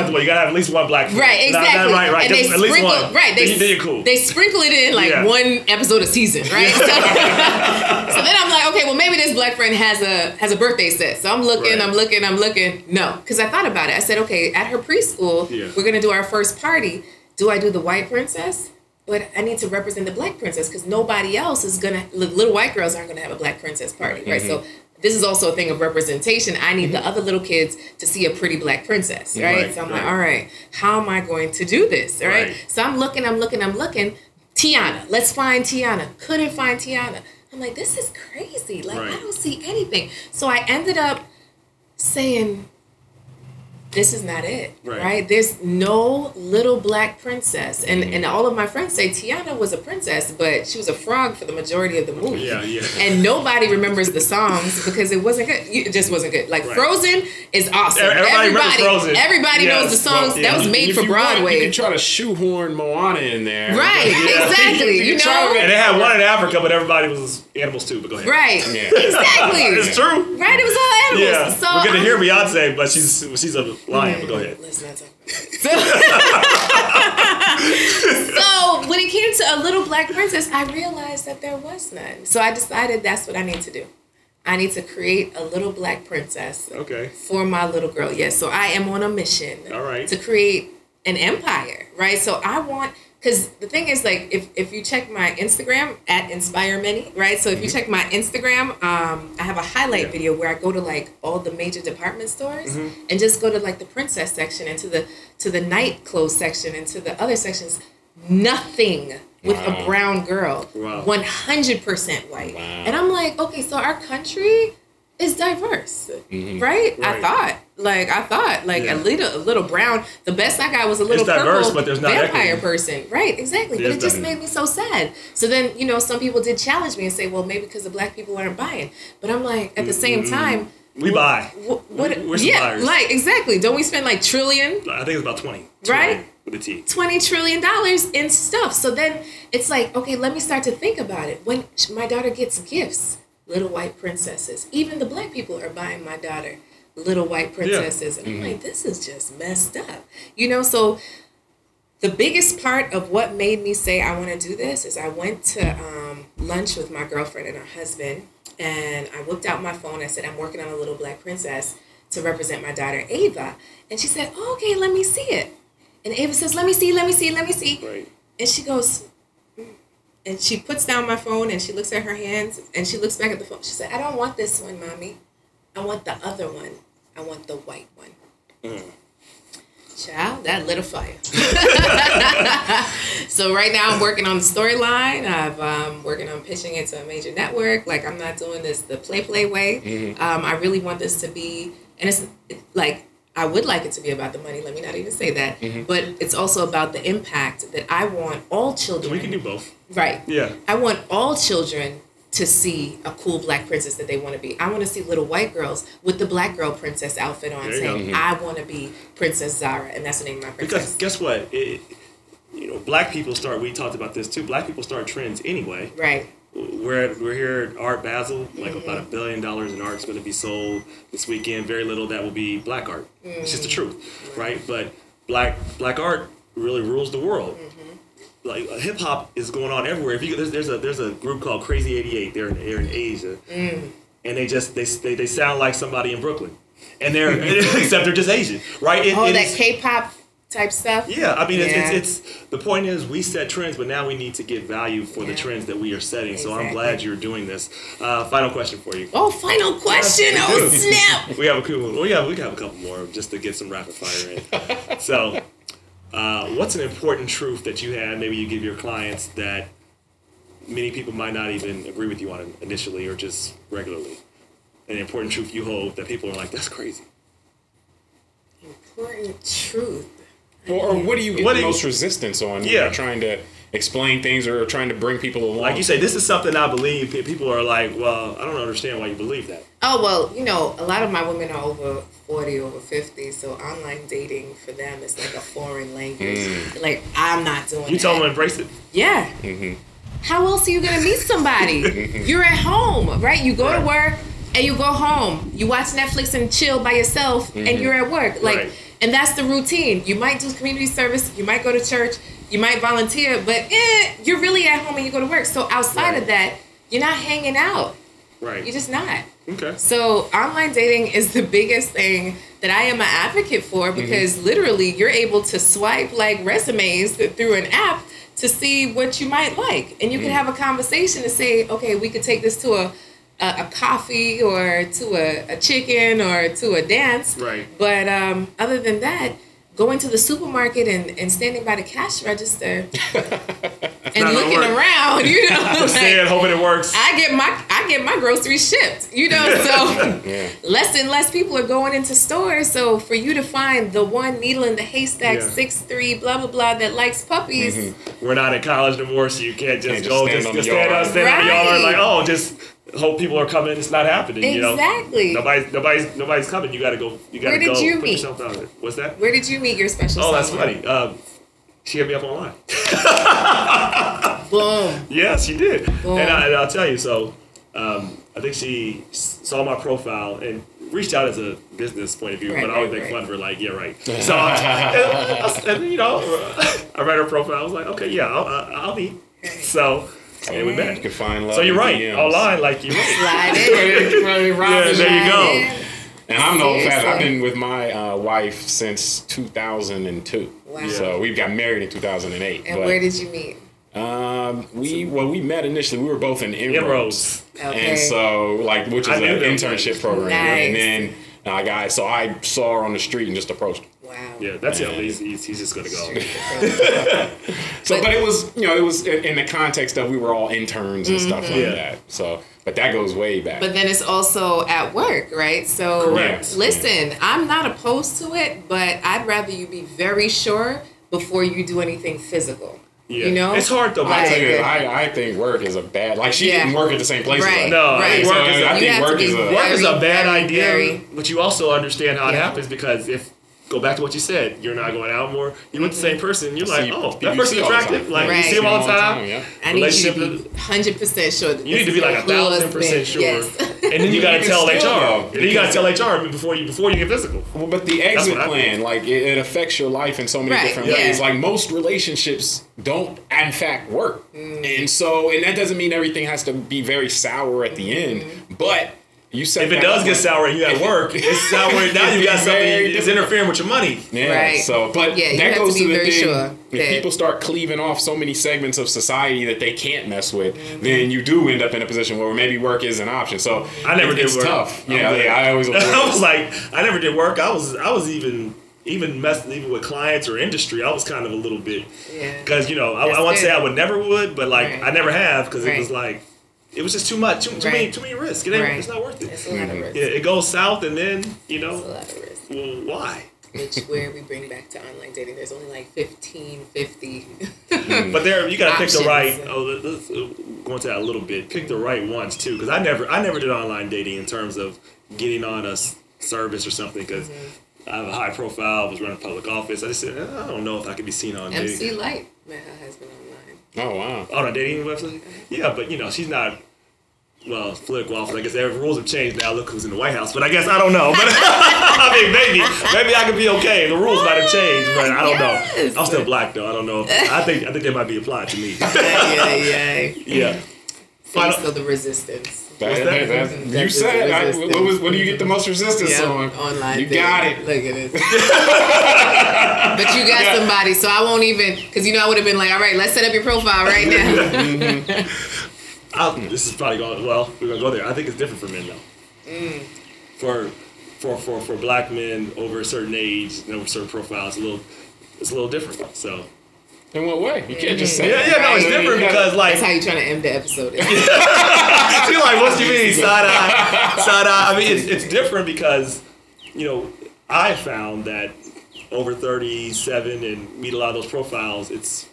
You know? You gotta have at least one black. friend. Right, not exactly. right, right. And Just they at least sprinkle, one. right? They then, you- then you're cool. They sprinkle it in like Yeah. one episode a season, right? So, [LAUGHS] so then I'm like, okay, well maybe this black friend has a has a birthday set. So I'm looking, Right. I'm looking, I'm looking. No, because I thought about it. I said, okay, at her preschool, Yeah. we're gonna do our first party. Do I do the white princess? But I need to represent the black princess because nobody else is gonna. Little white girls aren't gonna have a black princess party, right? So mm-hmm. This is also a thing of representation. I need the mm-hmm. other little kids to see a pretty black princess, right? Right, so I'm right. like, all right, how am I going to do this? Right. So I'm looking, I'm looking, I'm looking. Tiana, let's find Tiana. Couldn't find Tiana. I'm like, this is crazy. Like, I don't see anything. So I ended up saying, this is not it, Right. right? There's no little black princess, and mm-hmm. and all of my friends say Tiana was a princess, but she was a frog for the majority of the movie. Yeah, yeah. And nobody remembers the songs because it wasn't good. It just wasn't good. Like Right. Frozen is awesome. Everybody remembers Frozen. everybody Yes, knows the songs. well, That was made If for you want, Broadway. you can try to shoehorn Moana in there. Right, Yeah. exactly. You You can try know, And they had one in Africa, but everybody was animals too. But go ahead. right? Yeah. Exactly. [LAUGHS] It's true. Right, it was all animals. Yeah, So we're gonna I'm- hear Beyonce, but she's she's a lion. But go ahead. Let's not talk. So, so when it came to a little black princess, I realized that there was none. So I decided that's what I need to do. I need to create a little black princess Okay. for my little girl. Yes, so I am on a mission All right. to create an empire, right? So I want because the thing is like if, if you check my Instagram at Inspire Many, right? So if you check my Instagram, um, I have a highlight Yeah. video where I go to like all the major department stores Mm-hmm. and just go to like the princess section and to the to the night clothes section and to the other sections. Nothing with Wow. a brown girl, Wow. one hundred percent white, Wow. and I'm like, okay, so our country is diverse, Mm-hmm. right? I thought, like, I thought, like Yeah. a little, a little brown. The best I got was a little diverse, purple but there's not vampire equity. person, right? Exactly, but it just nothing. made me so sad. So then, you know, some people did challenge me and say, well, maybe because the black people aren't buying, but I'm like, at the same time, We buy. wh- what? We- we're yeah, buyers. like exactly. Don't we spend like trillion? I think it's about twenty. Right? With a T. 20 trillion dollars in stuff. So then it's like, okay, let me start to think about it. When my daughter gets gifts, little white princesses, even the black people are buying my daughter little white princesses. And I'm like, this is just messed up. You know, so the biggest part of what made me say I want to do this is I went to um, lunch with my girlfriend and her husband, and I whipped out my phone. I said, I'm working on a little black princess to represent my daughter Ava. And she said, oh, okay, let me see it. And Ava says, let me see, let me see, let me see. Right. And she goes. And she puts down my phone and she looks at her hands and she looks back at the phone. She said, I don't want this one, mommy. I want the other one. I want the white one. Child, that lit a fire. [LAUGHS] so right now I'm working on the storyline. I'm um, working on pitching it to a major network. Like I'm not doing this the play play way. Um, I really want this to be, and it's like I would like it to be about the money. Let me not even say that, but it's also about the impact that I want all children. We can do both. Right. Yeah. I want all children to see a cool black princess that they want to be. I want to see little white girls with the black girl princess outfit on saying, go. I want to be Princess Zara, and that's the name of my princess. Because guess what? It, you know, black people start. We talked about this too. Black people start trends anyway. right. We're we're here at Art Basel. Like Mm-hmm. about a billion dollars in art is going to be sold this weekend. Very little that will be black art. It's just the truth, Mm-hmm. right? But black black art really rules the world. Mm-hmm. Like hip hop is going on everywhere. If you there's, there's a there's a group called Crazy Eighty Eight. They're in they're in Asia, Mm. and they just they, they they sound like somebody in Brooklyn, and they're [LAUGHS] except they're just Asian, right? It- Oh, it that is- K-pop type stuff. yeah, I mean, Yeah. It's, it's it's the point is we set trends, but now we need to get value for the trends that we are setting. So I'm glad you're doing this. Uh, final question for you. Oh, final question. Yes, oh, snap. [LAUGHS] We have a cool. We yeah, we have a couple more just to get some rapid fire in. [LAUGHS] so, uh, what's an important truth that you have, Maybe you give your clients that many people might not even agree with you on initially or just regularly. An important truth you hold that people are like, that's crazy. Important truth. Or, or what do you get What the do you- most resistance on Yeah. you're trying to explain things or trying to bring people along? Like you say, this is something I believe. People are like, well, I don't understand why you believe that. Oh, well, you know, a lot of my women are over 40, over 50, so online dating for them is like a foreign language. Like, I'm not doing Mm. You that. tell them embrace it. Yeah. How else are you gonna meet somebody? [LAUGHS] You're at home, right? You go to work and you go home. You watch Netflix and chill by yourself, and you're at work. Like, Right. and that's the routine. You might do community service. You might go to church. You might volunteer, but eh, you're really at home and you go to work. So outside Right. of that, you're not hanging out. Right. You're just not. Okay. So online dating is the biggest thing that I am an advocate for because literally you're able to swipe like resumes through an app to see what you might like, and you can have a conversation and say, okay, we could take this to a a, a coffee or to a, a chicken or to a dance. Right. But um, other than that, going to the supermarket and, and standing by the cash register [LAUGHS] and looking work. around, you know, [LAUGHS] like, saying, hoping it works. I get my I get my groceries shipped. You know, so [LAUGHS] Yeah. less and less people are going into stores. So for you to find the one needle in the haystack, Yeah. six three, blah blah blah, that likes puppies, mm-hmm. We're not in college anymore, so you can't just Can't just go stand just, on just the stand, yard. on, stand on the yard like oh just hope people are coming. It's not happening. You know. exactly. Nobody's nobody's nobody's coming. You got to go. You got to Where did go. you put meet? yourself out there. What's that? Where did you meet your special? Oh, that's funny. Um, she hit me up online. Boom. [LAUGHS] Yeah, she did. Boom. And, I, and I'll tell you, so um, I think she saw my profile and reached out as a business point of view, Right, but I always right, make right. fun of her, like, yeah, right. [LAUGHS] So, and, and, you know, [LAUGHS] I read her profile. I was like, okay, yeah, I'll, I'll meet. So, and we You met. can find love. So you're right. DMs. Online, like you're right. Slide in. [LAUGHS] [LAUGHS] Yeah, there you go. And I'm the old fat. I've been with my uh, wife since 2002. Wow. So we got married in 2008. And but, where did you meet? um, we well we met initially. We were both in inroads, Inroads. Okay. and so like which is an internship program. Nice. And then I got so I saw her on the street and just approached. her. Wow. Yeah, that's it. Man. He's, he's, he's just gonna go. [LAUGHS] So, But- but, it was you know it was in in the context of we were all interns and stuff like mm-hmm. Yeah. that. So, but that goes way back. But then it's also at work, right? So Correct. listen, I'm not opposed to it, but I'd rather you be very sure before you do anything physical. Yeah. You know? It's hard though. I Like- tell you, I, I think work is a bad. Like she Yeah. didn't work at the same place. Right. As No, I right. think So work is a- I You think work is a very- Work is a bad very, idea, very- but you also understand how it happens because if go back to what you said, you're not going out more. You're with the same person. You're like, See, oh, that person's see all the attractive. time. Like Right. you see him all the time. Yeah. I need you to be hundred percent sure. That You need to be like a thousand percent sure, Yes. and then you [LAUGHS] got to tell still, HR. though, And then you got to tell HR before you before you get physical. Well, but the exit what I plan, like it, it affects your life in so many Right, different yeah. ways. Like most relationships don't, in fact, work, Mm. and so and that doesn't mean everything has to be very sour at the end. Mm-hmm. But you said If it does get sour and you at work, it's sour. Now you got something Very that's interfering with your money. Yeah. Right. So, but Yeah, that have to goes to, the very thing. sure if that- people start cleaving off so many segments of society that they can't mess with, mm-hmm. then you do end up in a position where maybe work is an option. So I never it- did it's work. tough. I'm Yeah, good. yeah, I always [LAUGHS] I was like, I never did work. I was I was even even messing even with clients or industry. I was kind of a little bit Yeah. because you know I, That's I wouldn't say. I would never would, but like Right. I never have because it was like it was just too much, too, too many too many risks. It ain't, Right. It's not worth it. It's a lot of risk. Yeah, it goes south and then you It's a know lot of risk. well, why? Which where we bring back to online dating. There's only like 15, 50. But there, you gotta pick the right. Oh, let- let's uh, go into that a little bit. Pick the right ones too, because I never, I never did online dating in terms of getting on a service or something. Because Mm-hmm. I have a high profile, was running a public office. I just said, I don't know if I could be seen on MC dating. Light met her husband online. Oh wow. On a dating website? Yeah, but you know, she's not. Well, political office. I guess the rules have changed now. Look who's in the White House. But I guess I don't know. [LAUGHS] But [LAUGHS] I mean, maybe, maybe I could be okay. The rules might have changed, but I don't Yes. know. I'm still black though. I don't know. I think I think they might be applied to me. [LAUGHS] yeah, yeah. yeah. Face Final- of the resistance. That- you said I, what, was, what do you get the most resistance Yeah, on? online. You dating. got it. Look at this. but you got somebody, so I won't even, because you know I would have been like, all right, let's set up your profile right now. Mm-hmm. I'll, this is probably going well. We're gonna go there. I think it's different for men though. Mm. For for for for black men over a certain age and over certain profiles, a little it's a little different. So In what way? You can't just say. yeah, yeah, no, it's Right. different because like That's how you trying to end the episode. [LAUGHS] [LAUGHS] you're like, what do you mean side eye, side eye? I mean, it's it's different because you know I found that over 37 and meet a lot of those profiles, it's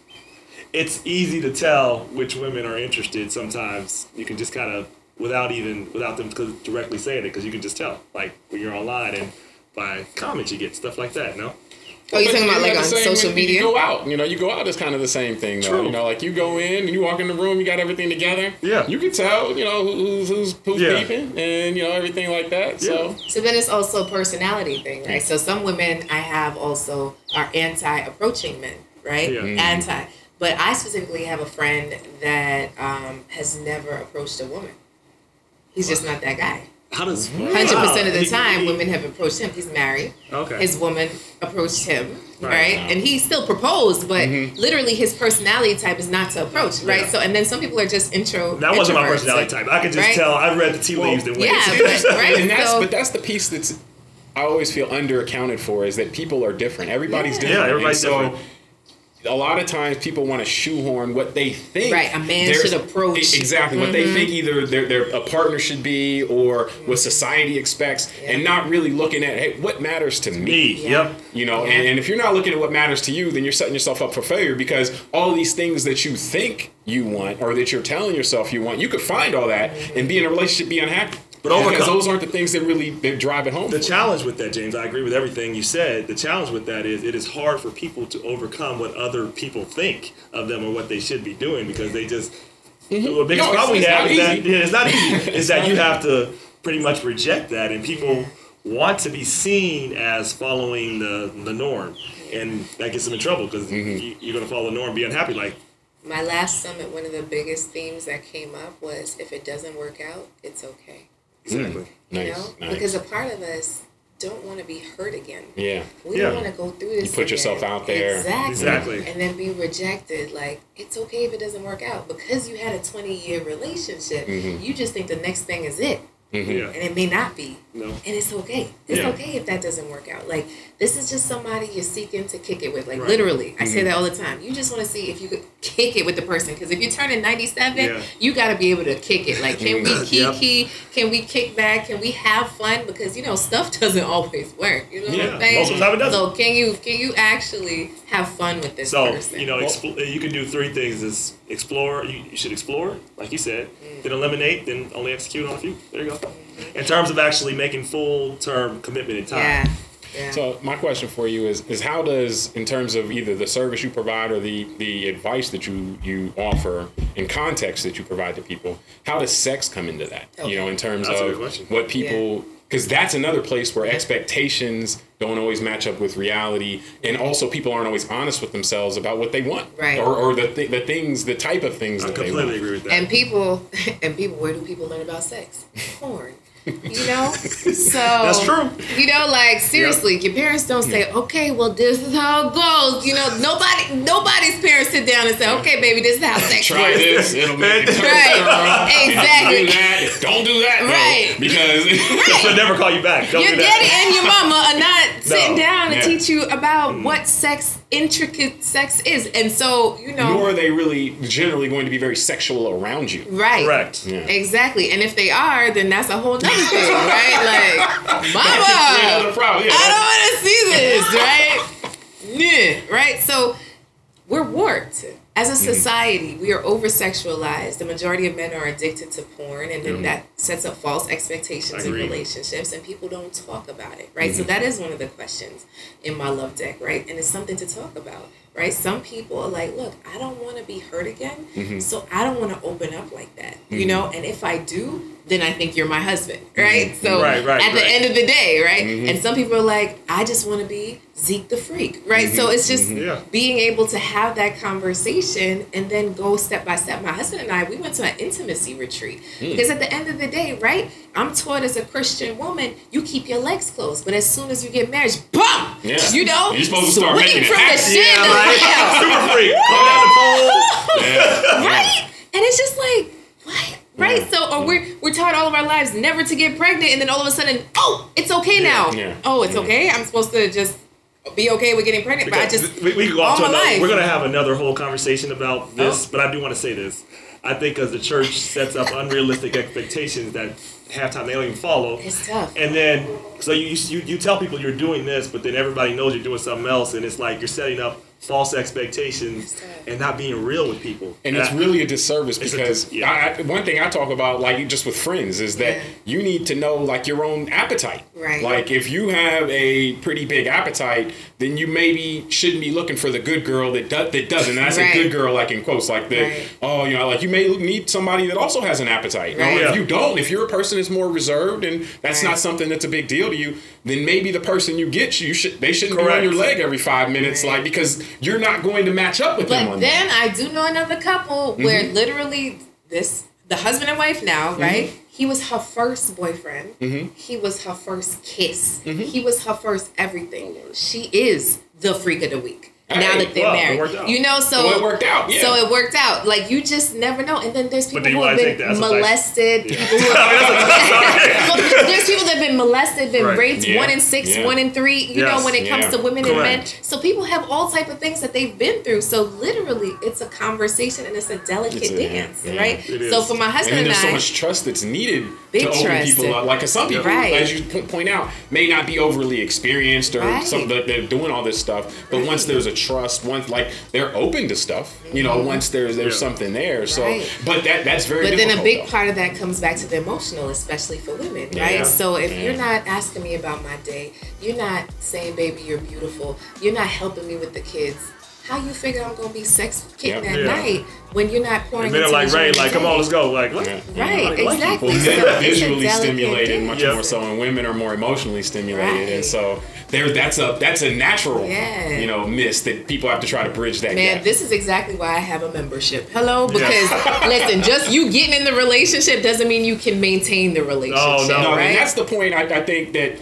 it's easy to tell which women are interested. Sometimes you can just kind of without even without them directly saying it because you can just tell like when you're online and by comments you get stuff like that. No. Oh, you But talking about like on social media? You go out, you know, you go out is kind of the same thing, though. True. You know, like you go in, and you walk in the room, you got everything together. Yeah. You can tell, you know, who's who's, who's Yeah. peeping, and you know everything like that. So So then it's also a personality thing, right? So some women I have also are anti-approaching men, right? Yeah. Mhm. Anti. But I specifically have a friend that um, has never approached a woman. He's just not that guy. How does Hundred percent of the He- time, he- women have approached him. He's married. Okay. His woman approached him, Right. right? And he still proposed, but literally his personality type is not to approach, right? Yeah. So, and then some people are just intro. that wasn't my personality like- type. I could just right? tell. I read the tea leaves and went. yeah, but- [LAUGHS] right? and that's So- but that's the piece that's I always feel under accounted for is that people are different. Everybody's Yeah. different. Yeah, everybody's And so, different. A lot of times people want to shoehorn what they think Right, a man should approach. exactly what Mm-hmm. they think either their, their a partner should be or what society expects, and not really looking at hey, what matters to me. Me. Yeah. Yep. You know, and, and if you're not looking at what matters to you, then you're setting yourself up for failure because all these things that you think you want or that you're telling yourself you want, you could find all that and be in a relationship, be unhappy. But because overcome- those aren't the things that really that drive it home. The for you. challenge with that, James, I agree with everything you said. The challenge with that is it is hard for people to overcome what other people think of them or what they should be doing because they just. The biggest No, it's- problem we it's have not is that easy. yeah, it's not [LAUGHS] easy. is that you have to pretty much reject that, and people want to be seen as following the the norm, and that gets them in trouble because Mm-hmm. you, you're going to follow the norm, be unhappy. Like My last summit, one of the biggest themes that came up was if it doesn't work out, it's okay. Exactly. You Nice, know? nice. Because a part of us don't want to be hurt again. yeah. We Yeah. don't want to go through this. You put yourself again. out there. Exactly. Exactly. And then be rejected. Like, it's okay if it doesn't work out. Because you had a 20 year relationship, Mm-hmm. you just think the next thing is it. Yeah. And it may not be. No. And it's okay. It's Yeah. okay if that doesn't work out. Like, this is just somebody you're seeking to kick it with. Like, Right. literally. I Mm-hmm. say that all the time. You just want to see if you could kick it with the person. Because if you're turning 97, Yeah. you got to be able to kick it. Like, can we [LAUGHS] Yep. kiki? Can we kick back? Can we have fun? Because, you know, stuff [LAUGHS] doesn't always work. You know what I'm saying? most of the time it doesn't. So, can you can you actually have fun with this So person? you know, expl- you can do three things: is explore. You, you should explore, like you said. Mm. Then eliminate. Then only execute on a few. There you go. Mm-hmm. In terms of actually making full term commitment in time. yeah. Yeah. So my question for you is is how does in terms of either the service you provide or the the advice that you you offer in context that you provide to people, how does sex come into that? You know, in terms That's of what people because that's another place where expectations don't always match up with reality, and also people aren't always honest with themselves about what they want, Right. Or, or the th- the things, the type of things I that they completely want. agree with that. And people, [LAUGHS] and people, where do people learn about sex? Porn. You know, so That's true. You know, like seriously, your parents don't say, "Okay, well, this is how it goes." You know, nobody, nobody's parents sit down and say, "Okay, baby, this is how sex Try works." this; it'll make [LAUGHS] you turn Right. Exactly. Do that. Don't do that. though, Right. because [LAUGHS] She'll never call you back. Don't Your do that. daddy and your mama are not sitting down and Yeah. teach you about mm. what sex, intricate sex is, and so you know, nor are they really generally going to be very sexual around you. right? Correct. Yeah. Exactly. And if they are, then that's a whole nother thing, right? Like, [LAUGHS] mama, another problem. Yeah, I don't want to see this, right? [LAUGHS] yeah, right? So we're warped. As a Mm-hmm. society, we are over sexualized. The majority of men are addicted to porn, and then that sets up false expectations in relationships, and people don't talk about it, right? So Mm-hmm. that is one of the questions in my love deck, right? And it's something to talk about, right? Some people are like, look, I don't want to be hurt again, Mm-hmm. so I don't want to open up like that, you know? And if I do, then I think you're my husband, right? So Right, right, at the right. end of the day, right? Mm-hmm. And some people are like, I just want to be Zeke the freak, right? So it's just Yeah. being able to have that conversation and then go step by step. My husband and I, we went to an intimacy retreat Mm. because at the end of the day, right? I'm taught as a Christian woman, you keep your legs closed, but as soon as you get married, boom, Yeah. you know, You're supposed to start making it the Yeah, to the right. [LAUGHS] Super freak. Come down the pole. [LAUGHS] Yeah. right? And it's just like, what? Right? So, or we're we're taught all of our lives never to get pregnant, and then all of a sudden, oh, it's okay now. Yeah. Oh, it's Yeah. okay. I'm supposed to just be okay with getting pregnant, but I just we, we go off to another. life. We're gonna have another whole conversation about oh. this, Oh. but I do want to say this. I think as the church sets up unrealistic expectations that half time they don't even follow. It's tough. And then so you, you you tell people you're doing this, but then everybody knows you're doing something else, and it's like you're setting up false expectations and not being real with people. And it's I- really a disservice It's a because dis- yeah. I, I, one thing I talk about, like just with friends, is that Yeah. you need to know like your own appetite. Right. Like if you have a pretty big appetite, then you maybe shouldn't be looking for the good girl that do, that doesn't. And I say Right. good girl like in quotes, like the Right. oh you know like you may need somebody that also has an appetite. Now, Right. Yeah. if you don't, if you're a person that's more reserved and that's Right. not something that's a big deal to you, then maybe the person you get you should they shouldn't be on your leg every five minutes, Right. like because you're not going to match up with them. But then I do know another couple where Mm-hmm. literally this the husband and wife now, right? He was her first boyfriend. Mm-hmm. He was her first kiss. He was her first everything. She is the freak of the week. Now that they're well, married. You know, so Well, it worked out, yeah. So it worked out. Like you just never know. And then there's people who have been that. That's a nice- molested. Yeah. People who [LAUGHS] have [LAUGHS] well, there's people that have been molested, been Right. raped, Yeah. one in six, one in three. You Yes. know, when it comes to women and men. So people have all type of things that they've been through. So literally, it's a conversation and it's a delicate It's a- dance, right? So for my And husband then and, there's so much trust that's needed Big to open people up. Like some people, Right. as you point out, may not be overly experienced or Right. some that they're doing all this stuff. But once there's a trust, once like they're open to stuff, you know, mm-hmm. once there's there's Yeah. something there. So, Right. but that that's very. But then a big though. part of that comes back to the emotional, especially for women, right? So if Yeah. you're not asking me about my day, you're not saying, "Baby, you're beautiful," you're not helping me with the kids. How you figure I'm gonna be sex kitten Yeah. at Yeah. night when you're not pouring And then into like me during Ray, like, come on, let's go. Like, what? Yeah. Right, Like, like exactly. Well, So men are visually stimulated much Yeah. more so, and women are more emotionally stimulated, Right. and so there that's a that's a natural Yeah. you know miss that people have to try to bridge that Man, gap. this is exactly why I have a membership. Hello, because [LAUGHS] listen, just you getting in the relationship doesn't mean you can maintain the relationship, Oh, no. No, right? and that's the point. I, I think that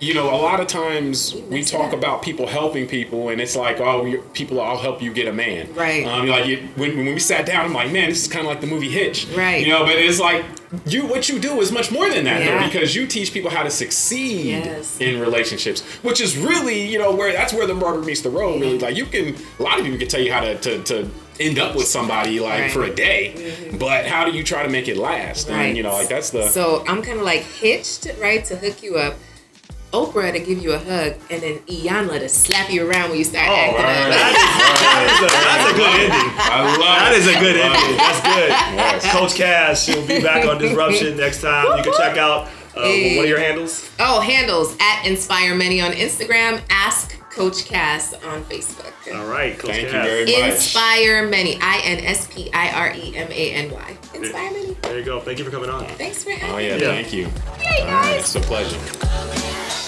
you know a lot of times we talk about people helping people, and it's like, oh, people, I'll help you get a man. Right. Um, like you, when, when we sat down, I'm like, man, this is kind of like the movie Hitch. Right. You know, but it's like you what you do is much more than that, though, because you teach people how to succeed Yes. in relationships, which is really, you know, where that's where the rubber meets the road. Really, like you can, a lot of people can tell you how to to. to end up with somebody like Right. for a day but how do you try to make it last Right. and you know like that's the So I'm kind of like hitched, right, to hook you up. Oprah to give you a hug, and then Iyanla to slap you around when you start Oh, acting right. up. That is a, that's a good ending. I love That is a good ending. it. That's good. Yes. Coach Cass, she'll be back on Disruption next time. You can check out uh, Hey. one of your handles. Oh, handles at Inspire Many on Instagram. Ask Coach Cass on Facebook. All right, Coach Thank you Cass. very much. Inspire Many. I N S P I R E M A N Y. Inspire Many. There you go. Thank you for coming on. Thanks for having me. Oh yeah, me. Yeah. thank you. Yay, All right, guys. it's a pleasure.